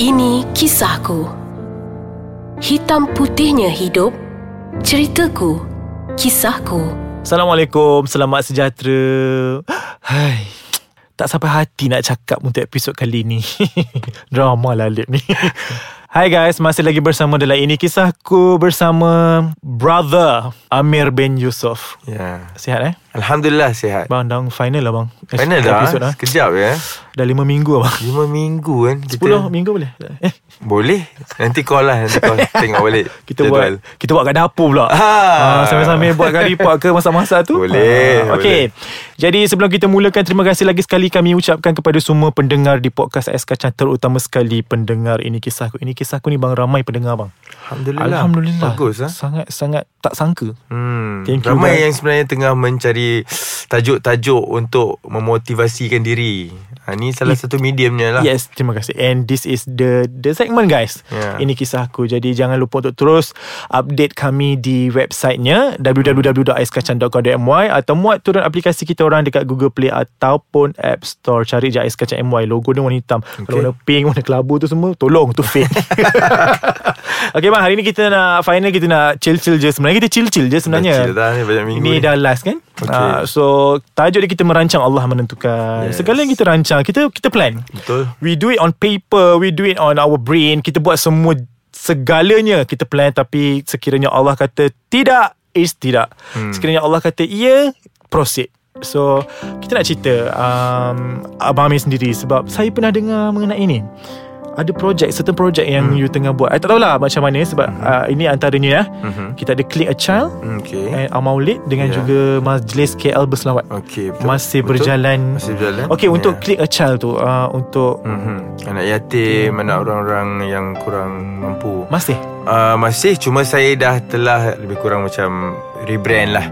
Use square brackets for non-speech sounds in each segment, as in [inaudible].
Ini kisahku. Hitam putihnya hidup. Ceritaku. Kisahku. Assalamualaikum, selamat sejahtera. Hai. Tak sampai hati nak cakap untuk episod kali ni. [laughs] Drama lah ni. [laughs] Hai guys, masih lagi bersama dalam ini kisahku bersama brother Amir bin Yusof. Ya. Sihat eh? Alhamdulillah sihat. Bang, dah final lah bang. Final dah. Episod dah. Sekejap ya. Dah lima minggu bang. Lima minggu kan kita. Sepuluh minggu boleh? Eh, Boleh. Nanti call lah. Nanti call. [laughs] Tengok balik. kita buat kita buat kat dapur pula. Ha. Ah, sambil-sambil buat kat report ke masak-masak tu. Boleh, Ah, Okey. Jadi sebelum kita mulakan terima kasih lagi sekali kami ucapkan kepada semua pendengar di podcast Ais Kacang terutama sekali pendengar ini kisahku. Ini kisahku ni bang ramai pendengar bang. Alhamdulillah. Alhamdulillah. Bagus ha. Sangat sangat tak sangka. Hmm. Thank you, Ramai guys. yang sebenarnya tengah mencari tajuk-tajuk untuk memotivasikan diri. Ha, ni salah If- satu mediumnya lah. Yes, terima kasih. And this is the the segment guys. Yeah. Ini kisahku. Jadi jangan lupa untuk terus update kami di websitenya www.aiskacang.com.my atau muat turun aplikasi kita orang dekat Google Play ataupun App Store. Cari je Ais Kacang MY. Logo dia warna hitam. Okay. Kalau warna pink, warna kelabu tu semua, tolong tu fake. [laughs] okay bang, hari ni kita nak final kita nak chill-chill je. Sebenarnya kita chill-chill je sebenarnya. Dah chill dah ni, banyak minggu Ini ni. dah last kan? Okay. Ah, so tajuk dia kita merancang Allah menentukan. Yes. Segala yang kita rancang, kita kita plan. Betul. We do it on paper We do it on our brain Kita buat semua Segalanya kita plan Tapi sekiranya Allah kata Tidak Is tidak hmm. Sekiranya Allah kata Ya Proceed So Kita nak cerita um, Abang Amir sendiri Sebab saya pernah dengar Mengenai ini ada projek Certain projek yang you tengah buat I tak tahulah macam mana Sebab uh, ini antaranya ya. Mhm. Kita ada Click a Child Okay. And Amaulid Dengan Yeah. juga Majlis KL Berselawat Okay. Betul. Masih Betul. berjalan Masih berjalan. Okay untuk Ya. Click a Child tu uh, Untuk Mhm. Anak yatim, anak orang-orang yang kurang mampu. Masih Uh, masih cuma saya dah telah lebih kurang macam rebrand lah.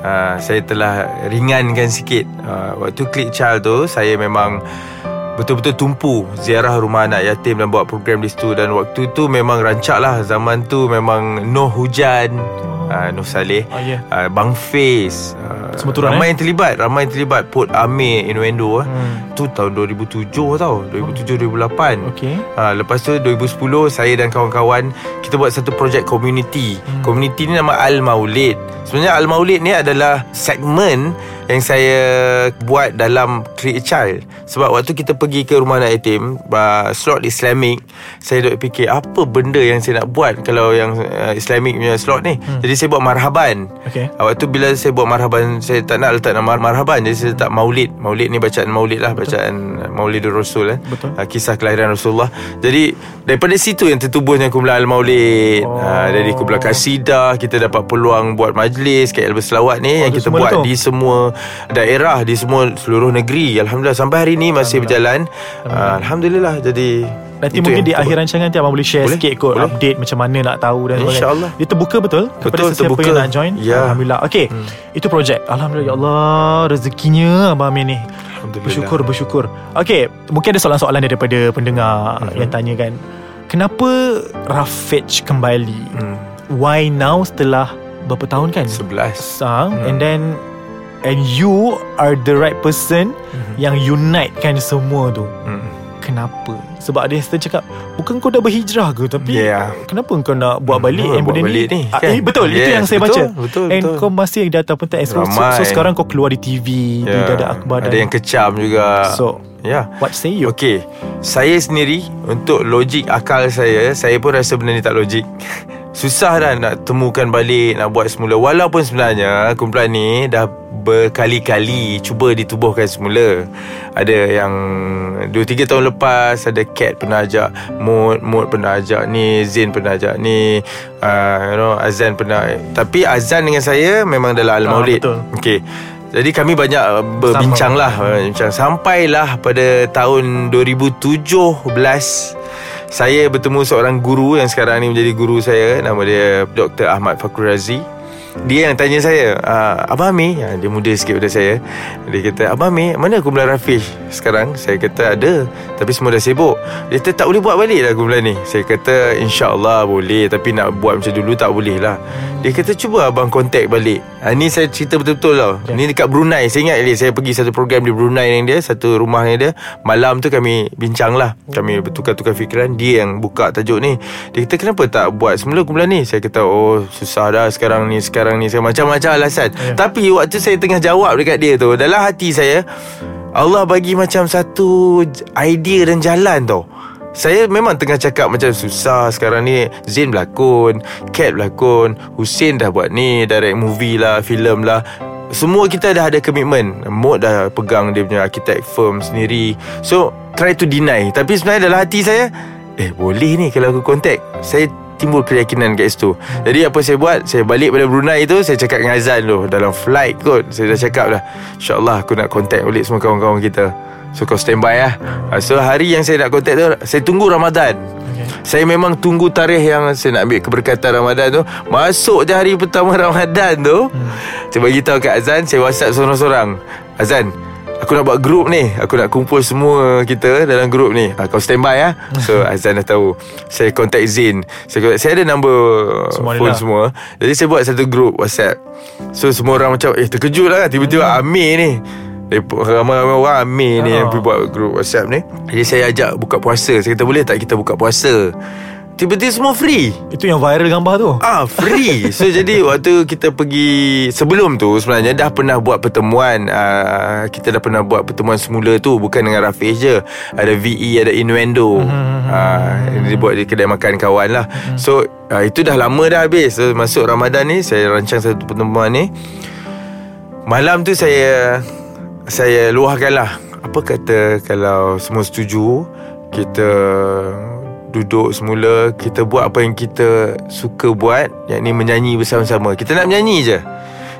Uh, saya telah ringankan sikit. Uh, waktu Click Child tu saya memang betul-betul tumpu ziarah rumah anak yatim dan buat program di situ. Dan waktu tu memang rancak lah zaman tu memang Noh Hujan, uh, Noh Saleh, Oh, ya. uh, Bang Face, uh, Semua turun, ramai eh? yang terlibat, ramai yang terlibat Port Amir Innuendo eh. Hmm. Tu tahun 2007 tau, 2007-2008. Okay Ha, lepas tu 2010 saya dan kawan-kawan kita buat satu projek community. Hmm. Community ni nama Al Maulid. Sebenarnya Al Maulid ni adalah segmen yang saya buat dalam Create a Child. Sebab waktu kita pergi ke rumah anak yatim, uh, slot Islamic, saya duk fikir apa benda yang saya nak buat kalau yang uh, Islamic punya slot ni. Hmm. Jadi saya buat marhaban. Okay Ah, Waktu bila saya buat marhaban Saya tak nak letak nama marhaban Jadi saya letak maulid Maulid ni bacaan maulid lah Bacaan Maulidur Rasul eh. Betul. Ah, Kisah kelahiran Rasulullah Jadi Daripada situ yang tertubuhnya Kumpulan Al-Maulid Oh. oh. Dari kumpulan kasidah Kita dapat peluang buat majlis KL Berselawat ni Oh, Yang kita buat tu? di semua daerah Di semua seluruh negeri Alhamdulillah Sampai hari ni masih berjalan Ah, Alhamdulillah Jadi Nanti itu mungkin di akhir rancangan nanti abang boleh share Boleh, sikit kot boleh. update macam mana nak tahu dan sebagainya. InsyaAllah. Dia terbuka betul kepada Betul, sesiapa terbuka. yang nak join. Ya. Alhamdulillah. Okey. Hmm. Itu projek. Alhamdulillah ya Allah rezekinya abang Amir ni. Alhamdulillah. Bersyukur bersyukur. Okey, mungkin ada soalan-soalan daripada pendengar Mhm. yang tanya kan. Kenapa Rafej kembali? Hmm. Why now setelah berapa tahun kan? Sebelas Sang Hmm. and then and you are the right person yang unite kan semua tu. Hmm. Kenapa? Sebab ada yang cakap Bukan kau dah berhijrah ke? Tapi Yeah. Kenapa kau nak buat balik Hmm, And buat benda balik ni, ni, Ah, kan? eh, Betul. Itu Yes, yang saya betul, baca. betul, And betul. kau masih di atas pun so, so, so, Ramai. sekarang kau keluar di TV Di Ya, Dada Akbar Ada yang kecam juga. So Ya What say you? Okey Saya sendiri Untuk logik akal saya Saya pun rasa benda ni tak logik [laughs] Susah dah nak temukan balik Nak buat semula. Walaupun sebenarnya Kumpulan ni Dah berkali-kali Cuba ditubuhkan semula. Ada yang 2-3 tahun lepas Ada Cat pernah ajak Mood Mood pernah ajak ni Zain pernah ajak ni uh, You know Azan pernah. Tapi Azan dengan saya Memang dalam Al-Maulid. betul. Okey. Jadi kami banyak uh, berbincang lah Bincang Sampailah pada tahun 2017 Saya bertemu seorang guru Yang sekarang ni menjadi guru saya Nama dia Dr. Ahmad Fakrul Razi Dia yang tanya saya uh, Abang Amir? Ya, Dia muda sikit daripada saya. Dia kata Abang Amir Mana kumpulan Rafish sekarang? Saya kata ada Tapi semua dah sibuk. Dia kata tak boleh buat balik lah kumpulan ni. Saya kata InsyaAllah boleh Tapi nak buat macam dulu Tak boleh lah. Dia kata cuba abang kontak balik. Ha, Ni saya cerita betul-betul tau. Ya. Ni dekat Brunei. Saya ingat dia Saya pergi satu program di Brunei dengan dia Satu rumah dengan dia. Malam tu kami bincang lah. Kami bertukar-tukar fikiran. Dia yang buka tajuk ni. Dia kata kenapa tak buat semula kumpulan ni? Saya kata oh susah dah sekarang ni. Sekarang ni saya macam-macam alasan. Ya. Tapi waktu saya tengah jawab dekat dia tu Dalam hati saya Allah bagi macam satu idea dan jalan tau. Saya memang tengah cakap macam susah sekarang ni. Zain berlakon Cat berlakon Hussein dah buat ni Direct movie lah Filem lah. Semua kita dah ada komitmen Mod dah pegang dia punya architect firm sendiri. So Try to deny. Tapi sebenarnya dalam hati saya Eh boleh ni kalau aku contact. Saya timbul keyakinan kat situ. Jadi apa saya buat? Saya balik pada Brunei tu Saya cakap dengan Azan tu Dalam flight kot. Saya dah cakap dah InsyaAllah aku nak contact balik semua kawan-kawan kita. So kau standby lah. Ah, So hari yang saya nak contact tu Saya tunggu Ramadan. Saya memang tunggu tarikh yang Saya nak ambil keberkatan Ramadan tu. Masuk je hari pertama [laughs] Ramadan tu hmm. Saya bagi tahu kat Azan Saya whatsapp seorang-seorang. Azan Aku nak buat grup ni. Aku nak kumpul semua kita Dalam grup ni. Ha, Kau standby lah [laughs] So Azan dah tahu. Saya contact Zain. Saya, contact, saya ada number Semua Phone lah. semua. Jadi saya buat satu grup WhatsApp. So semua orang macam Eh terkejut lah. Tiba-tiba Hmm. Amir ni. Eh, ramai-ramai orang Amir ni Ah. Yang pergi buat grup WhatsApp ni. Jadi saya ajak buka puasa. Saya kata boleh tak kita buka puasa Tiba-tiba semua free. Itu yang viral gambar tu. Ah free. So [laughs] jadi waktu kita pergi Sebelum tu sebenarnya Dah pernah buat pertemuan uh, Kita dah pernah buat pertemuan semula tu Bukan dengan Rafiq je. Ada VE Ada Innuendo. Uh, Dia buat di kedai makan kawan lah. So uh, Itu dah lama dah habis. So masuk Ramadan ni Saya rancang satu pertemuan ni. Malam tu saya Saya luahkan lah. Apa kata Kalau semua setuju Kita Duduk semula Kita buat apa yang kita Suka buat Yang ni menyanyi bersama-sama. Kita nak menyanyi je.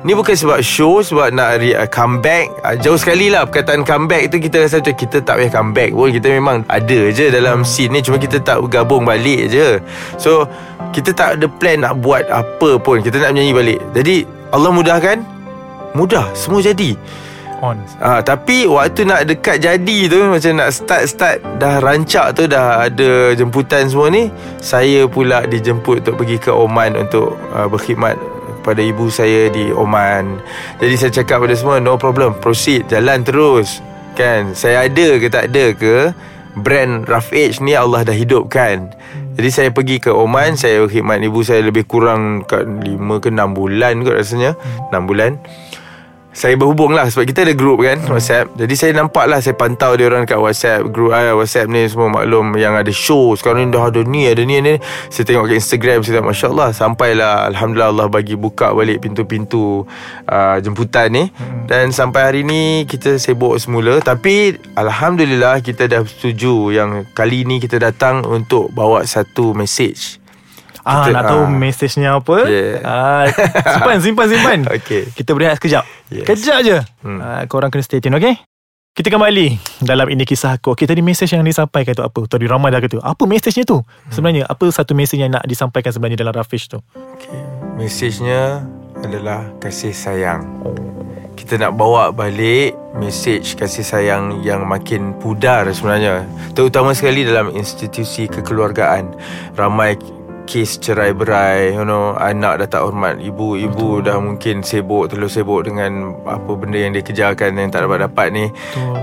Ni bukan sebab show Sebab nak re- uh, comeback. Uh, Jauh sekali lah Perkataan comeback tu Kita rasa macam Kita tak payah comeback pun. Kita memang ada je Dalam scene ni Cuma kita tak bergabung balik je. So Kita tak ada plan Nak buat apa pun. Kita nak menyanyi balik. Jadi Allah mudahkan? Mudah. Semua jadi On Ah, tapi waktu nak dekat jadi tu macam nak start-start dah rancak tu dah ada jemputan semua ni, saya pula dijemput untuk pergi ke Oman untuk uh, berkhidmat pada ibu saya di Oman. Jadi saya cakap pada semua no problem, proceed, jalan terus. Kan? Saya ada ke tak ada ke brand Rough Edge ni Allah dah hidupkan. Jadi saya pergi ke Oman, saya berkhidmat ibu saya lebih kurang kat 5 ke 6 bulan kot rasanya. 6 bulan saya berhubung lah Sebab kita ada group kan WhatsApp. Jadi saya nampak lah Saya pantau dia orang kat WhatsApp Group ah, WhatsApp ni semua maklum Yang ada show. Sekarang ni dah ada ni Ada ni ni. Saya tengok kat Instagram Saya tengok Masya Allah Sampailah Alhamdulillah Allah bagi buka balik Pintu-pintu uh, Jemputan ni. Dan sampai hari ni Kita sibuk semula. Tapi Alhamdulillah Kita dah setuju Yang kali ni kita datang Untuk bawa satu message Ah, Kita- nak tahu ah. mesejnya apa? Yeah. Ah, [laughs] simpan, simpan, simpan. Okey. Kita berehat sekejap. Yes. Kejap je. Hmm. Ah, korang kena stay tune, okay? Kita kembali dalam ini kisah aku. Okay, tadi mesej yang disampaikan tu apa? Tadi ramai dah kata. Apa mesejnya tu? Hmm. Sebenarnya, apa satu mesej yang nak disampaikan sebenarnya dalam Rafish tu? Okay. Mesejnya adalah kasih sayang. Kita nak bawa balik mesej kasih sayang yang makin pudar sebenarnya. Terutama sekali dalam institusi kekeluargaan. Ramai kes cerai berai you know anak dah tak hormat ibu ibu dah mungkin sibuk terlalu sibuk dengan apa benda yang dia kerjakan yang tak dapat dapat ni.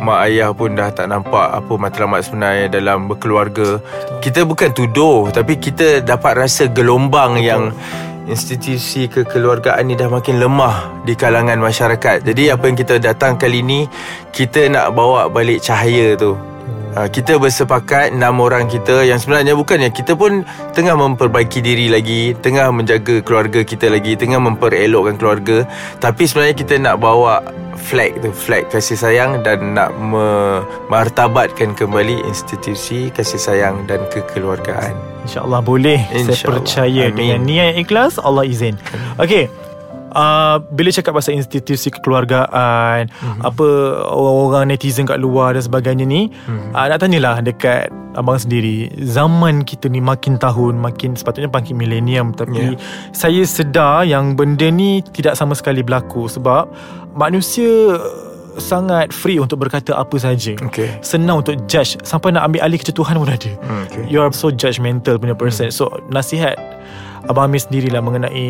Mak ayah pun dah tak nampak apa matlamat sebenarnya dalam berkeluarga. Kita bukan tuduh tapi kita dapat rasa gelombang yang institusi kekeluargaan ni dah makin lemah di kalangan masyarakat. Jadi apa yang kita datang kali ni kita nak bawa balik cahaya tu. Ha, kita bersepakat enam orang kita yang sebenarnya bukannya kita pun tengah memperbaiki diri lagi, tengah menjaga keluarga kita lagi, tengah memperelokkan keluarga, tapi sebenarnya kita nak bawa flag tu, flag kasih sayang dan nak memartabatkan kembali institusi kasih sayang dan kekeluargaan. InsyaAllah boleh Saya InsyaAllah. percaya Amin. Dengan niat yang ikhlas Allah izin Okay uh, bila cakap pasal institusi kekeluargaan, mm-hmm. apa orang-orang netizen kat luar dan sebagainya ni, mm-hmm. uh, nak tanyalah dekat abang sendiri, zaman kita ni makin tahun makin sepatutnya makin milenium tapi yeah. saya sedar yang benda ni tidak sama sekali berlaku sebab manusia sangat free untuk berkata apa saja. Okay. Senang untuk judge sampai nak ambil alih kerja Tuhan pun ada. Hmm, okay. You are so judgmental punya person. Hmm. So nasihat Abang Amir sendirilah mengenai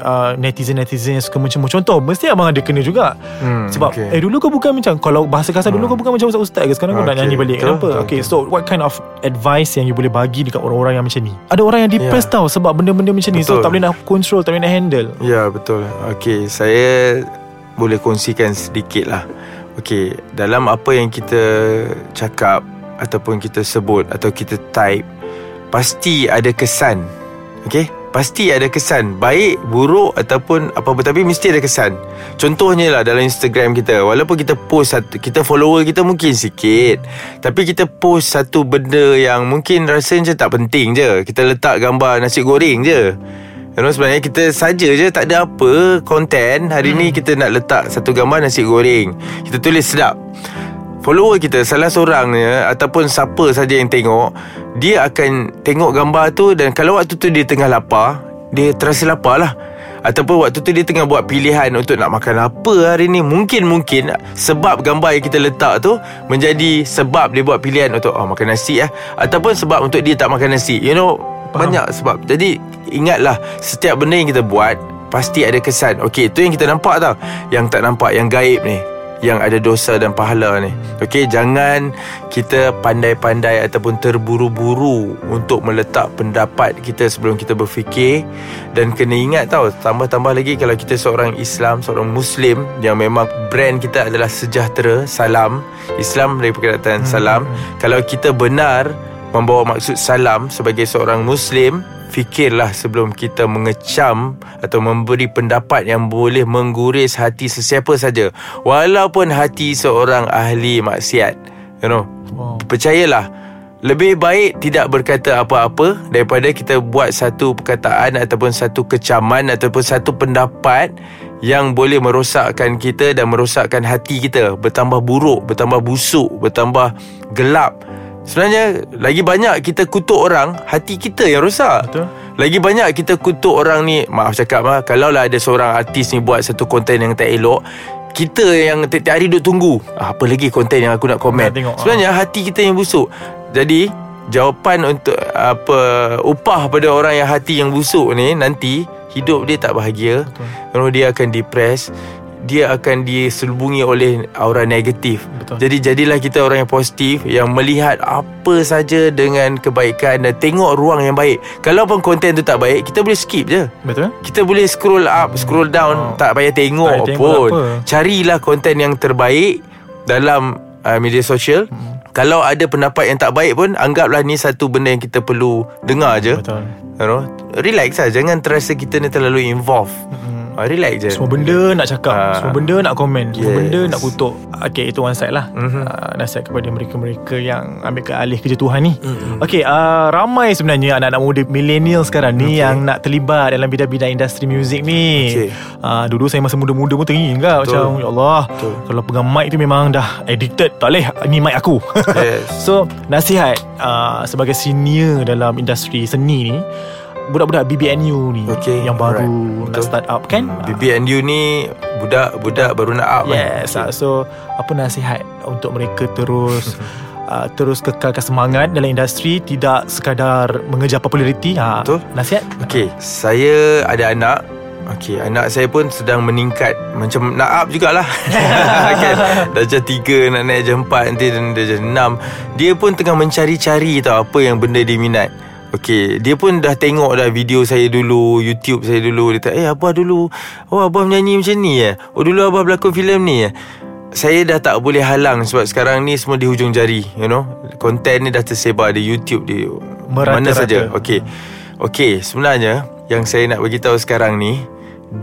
uh, netizen-netizen yang suka macam Contoh, mesti abang ada kena juga. Hmm, Sebab, okay. eh dulu kau bukan macam, kalau bahasa kasar hmm. dulu kau bukan macam ustaz ke? Sekarang okay. kau nak nyanyi balik. Betul, Kenapa? Betul, okay, betul. so what kind of advice yang you boleh bagi dekat orang-orang yang macam ni? Ada orang yang depressed yeah. tau sebab benda-benda macam ni. So, tak boleh nak control, tak boleh nak handle. Ya, yeah, betul. Okay, saya boleh kongsikan sedikit lah. Okay, dalam apa yang kita cakap ataupun kita sebut atau kita type, pasti ada kesan Okay Pasti ada kesan. Baik, buruk Ataupun apa-apa Tapi mesti ada kesan. Contohnya lah Dalam Instagram kita. Walaupun kita post satu, Kita follower kita mungkin sikit Tapi kita post satu benda Yang mungkin rasa macam tak penting je. Kita letak gambar nasi goreng je. You know, Sebenarnya kita saja je Tak ada apa Konten Hari hmm. ni kita nak letak Satu gambar nasi goreng. Kita tulis sedap follower kita salah seorangnya ataupun siapa saja yang tengok dia akan tengok gambar tu dan kalau waktu tu dia tengah lapar dia terasa lapar lah. Ataupun waktu tu dia tengah buat pilihan untuk nak makan apa hari ni mungkin-mungkin sebab gambar yang kita letak tu menjadi sebab dia buat pilihan untuk oh makan nasi lah ataupun sebab untuk dia tak makan nasi. You know Faham. banyak sebab. Jadi ingatlah setiap benda yang kita buat pasti ada kesan. Okey tu yang kita nampak tau. Yang tak nampak yang gaib ni yang ada dosa dan pahala ni. Okey, jangan kita pandai-pandai ataupun terburu-buru untuk meletak pendapat kita sebelum kita berfikir dan kena ingat tau, tambah-tambah lagi kalau kita seorang Islam, seorang Muslim yang memang brand kita adalah sejahtera, salam, Islam dari perkataan salam. Hmm. Kalau kita benar membawa maksud salam sebagai seorang Muslim, fikirlah sebelum kita mengecam atau memberi pendapat yang boleh mengguris hati sesiapa saja. Walaupun hati seorang ahli maksiat you know. Wow. percayalah lebih baik tidak berkata apa-apa daripada kita buat satu perkataan ataupun satu kecaman ataupun satu pendapat yang boleh merosakkan kita dan merosakkan hati kita. Bertambah buruk bertambah busuk bertambah gelap Sebenarnya Lagi banyak kita kutuk orang Hati kita yang rosak. Betul. Lagi banyak kita kutuk orang ni Maaf cakap lah Kalau lah ada seorang artis ni Buat satu konten yang tak elok kita yang tiap-tiap hari duduk tunggu ah, Apa lagi konten yang aku nak komen? tengok, Sebenarnya ha. hati kita yang busuk. Jadi Jawapan untuk apa Upah pada orang yang hati yang busuk ni Nanti Hidup dia tak bahagia. Betul. Dia akan depres dia akan diselubungi oleh aura negatif. Betul. Jadi jadilah kita orang yang positif yang melihat apa saja dengan kebaikan dan tengok ruang yang baik. Kalau pun konten tu tak baik, kita boleh skip je. Betul. Kita boleh scroll up, scroll down, oh. tak payah tengok, tak tengok pun. Apa. Carilah konten yang terbaik dalam uh, media sosial. Hmm. Kalau ada pendapat yang tak baik pun Anggaplah ni satu benda yang kita perlu Dengar je Betul you know? Relax lah Jangan terasa kita ni terlalu involved hmm. Uh, relax je Semua benda nak cakap uh, Semua benda nak komen Semua yes. benda nak kutuk Okay itu one side lah mm-hmm. uh, Nasihat kepada mereka-mereka Yang ambil ke alih kerja Tuhan ni mm-hmm. Okay uh, Ramai sebenarnya Anak-anak muda millennial sekarang ni okay. Yang nak terlibat Dalam bidang-bidang industri muzik ni okay. uh, Dulu saya masa muda-muda pun teringat Macam Ya Allah Betul. Kalau pegang mic tu memang dah addicted Tak boleh Ni mic aku yes. [laughs] So nasihat uh, Sebagai senior dalam industri seni ni budak-budak BBNU ni okay, yang baru right. nak start up kan? Hmm, BBNU ni budak-budak baru nak up yes kan? so apa nasihat untuk mereka terus uh, [laughs] terus kekalkan semangat dalam industri tidak sekadar mengejar populariti ha betul. nasihat? Okey saya ada anak. Okey, anak saya pun sedang meningkat. Macam nak up jugalah. [laughs] Kan? Darjah 3 nak naik darjah 4 Nanti darjah 6 Dia pun tengah mencari-cari tau Apa yang benda dia minat Okay Dia pun dah tengok dah video saya dulu YouTube saya dulu. Dia kata Eh Abah dulu Oh Abah menyanyi macam ni ya Oh dulu Abah berlakon filem ni ya saya dah tak boleh halang Sebab sekarang ni semua di hujung jari You know? Konten ni dah tersebar di YouTube di Mana saja. Okay Okay sebenarnya Yang saya nak beritahu sekarang ni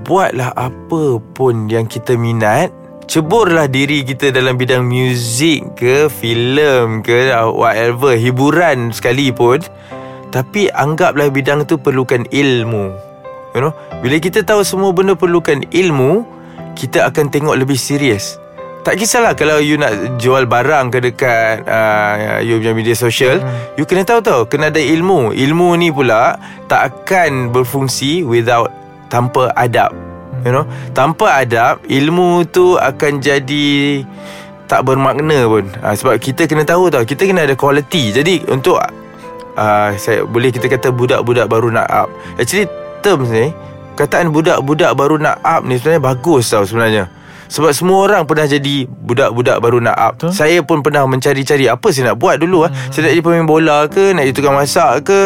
Buatlah apa pun yang kita minat Ceburlah diri kita dalam bidang muzik ke filem ke whatever hiburan sekalipun tapi anggaplah bidang tu perlukan ilmu. You know Bila kita tahu semua benda perlukan ilmu Kita akan tengok lebih serius. Tak kisahlah kalau you nak jual barang ke dekat uh, you punya media sosial hmm. You kena tahu tau Kena ada ilmu. Ilmu ni pula Tak akan berfungsi without Tanpa adab. You know Tanpa adab Ilmu tu akan jadi Tak bermakna pun. Uh, Sebab kita kena tahu tau Kita kena ada quality. Jadi untuk uh, saya Boleh kita kata budak-budak baru nak up Actually terms ni Kataan budak-budak baru nak up ni Sebenarnya bagus tau sebenarnya sebab semua orang pernah jadi budak-budak baru nak up. Betul? Saya pun pernah mencari-cari apa saya nak buat dulu ah. Hmm. Saya nak jadi pemain bola ke, nak jadi tukang masak ke.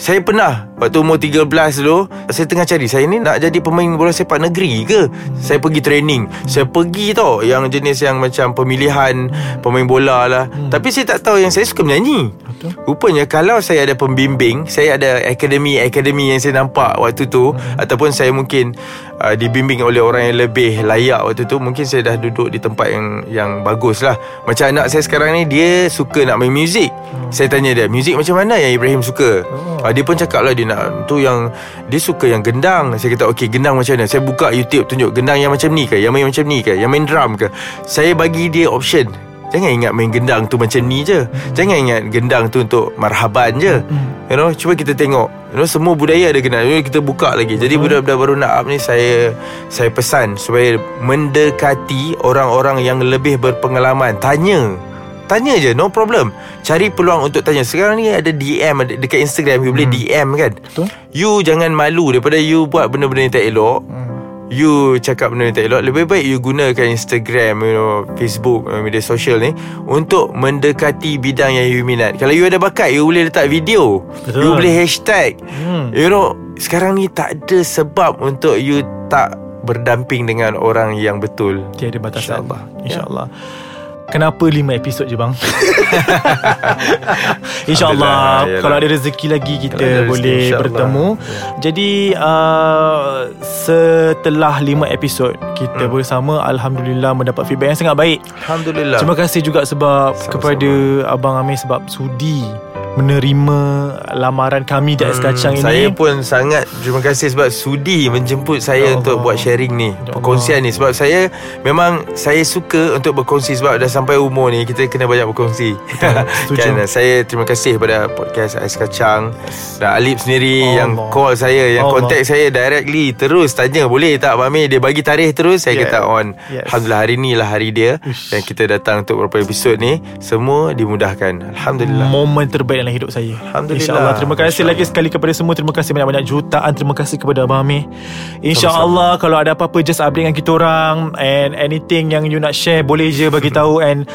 Saya pernah Waktu umur 13 dulu Saya tengah cari Saya ni nak jadi pemain bola sepak negeri ke. Saya pergi training Saya pergi tau Yang jenis yang macam Pemilihan Pemain bola lah hmm. Tapi saya tak tahu Yang saya suka menyanyi Betul. Rupanya Kalau saya ada pembimbing Saya ada akademi-akademi Yang saya nampak Waktu tu hmm. Ataupun saya mungkin uh, Dibimbing oleh orang yang lebih Layak waktu tu Mungkin saya dah duduk Di tempat yang Yang bagus lah Macam anak saya sekarang ni Dia suka nak main muzik hmm. Saya tanya dia Muzik macam mana yang Ibrahim suka oh. uh, Dia pun cakap lah Dia nak tu yang dia suka yang gendang. Saya kata okey gendang macam mana? Saya buka YouTube tunjuk gendang yang macam ni ke yang main macam ni ke yang main drum ke. Saya bagi dia option. Jangan ingat main gendang tu macam ni je. Hmm. Jangan ingat gendang tu untuk marhaban je. Hmm. You know Cuba kita tengok. You know Semua budaya ada gendang Kita buka lagi. Jadi budak-budak baru nak up ni Saya Saya pesan Supaya mendekati Orang-orang yang lebih berpengalaman. Tanya Tanya je no problem. Cari peluang untuk tanya. Sekarang ni ada DM ada Dekat Instagram You hmm. boleh DM kan? Betul. You jangan malu Daripada you buat benda-benda yang tak elok hmm. You cakap benda yang tak elok Lebih baik you gunakan Instagram you know, Facebook uh, Media sosial ni Untuk mendekati bidang yang you minat. Kalau you ada bakat You boleh letak video. Betul. You boleh hashtag. Hmm. You know Sekarang ni tak ada sebab Untuk you tak berdamping dengan orang yang betul. Tiada batasan. InsyaAllah. InsyaAllah. Ya. Kenapa lima episod je bang [laughs] InsyaAllah Kalau ada rezeki lagi Kita rezeki, boleh bertemu ya. Jadi uh, Setelah lima episod Kita hmm. bersama Alhamdulillah Mendapat feedback yang sangat baik Alhamdulillah Terima kasih juga sebab Sama-sama. Kepada Abang Amir Sebab sudi menerima lamaran kami di Ais hmm, Kacang ini. Saya pun sangat terima kasih sebab sudi menjemput saya ya untuk buat sharing ni, ya perkongsian ni sebab saya memang saya suka untuk berkongsi sebab dah sampai umur ni kita kena banyak berkongsi. [laughs] kan saya terima kasih kepada podcast Ais Kacang dan Alip sendiri Allah. yang call saya, yang Allah. contact saya directly terus tanya boleh tak Amir dia bagi tarikh terus saya yeah. kata on. Yes. Alhamdulillah hari ni lah hari dia Uish. dan kita datang untuk beberapa episod ni semua dimudahkan. Alhamdulillah. Momen terbaik dalam hidup saya. Alhamdulillah. InsyaAllah Terima kasih lagi sekali kepada semua. Terima kasih banyak-banyak jutaan. Terima kasih kepada Abang Amir. InsyaAllah Kalau ada apa-apa Just update dengan kita orang. And anything yang you nak share Boleh je bagi tahu. And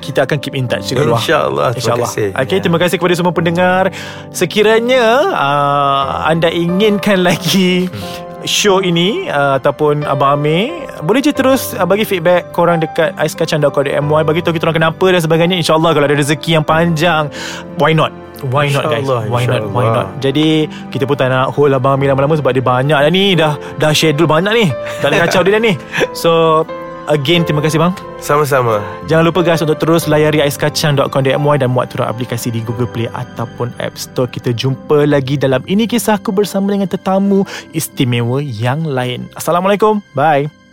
kita akan keep in touch. InsyaAllah Terima kasih. Okay, ya. terima kasih kepada semua pendengar. Sekiranya uh, Anda inginkan [laughs] lagi Show ini uh, Ataupun Abang Amir Boleh je terus uh, Bagi feedback Korang dekat Aiskacang.com.my Bagi tahu kita orang kenapa Dan sebagainya. InsyaAllah kalau ada rezeki yang panjang Why not? Why not guys? Why not? Why not? Jadi Kita pun tak nak Hold Abang Amir lama-lama Sebab dia banyak dah ni Dah dah schedule banyak ni. Tak ada kacau [laughs] dia dah ni. So Again terima kasih bang. Sama-sama. Jangan lupa guys Untuk terus layari aiskacang.com.my Dan muat turun aplikasi di Google Play Ataupun App Store. Kita jumpa lagi dalam Ini Kisahku Bersama dengan tetamu Istimewa yang lain. Assalamualaikum. Bye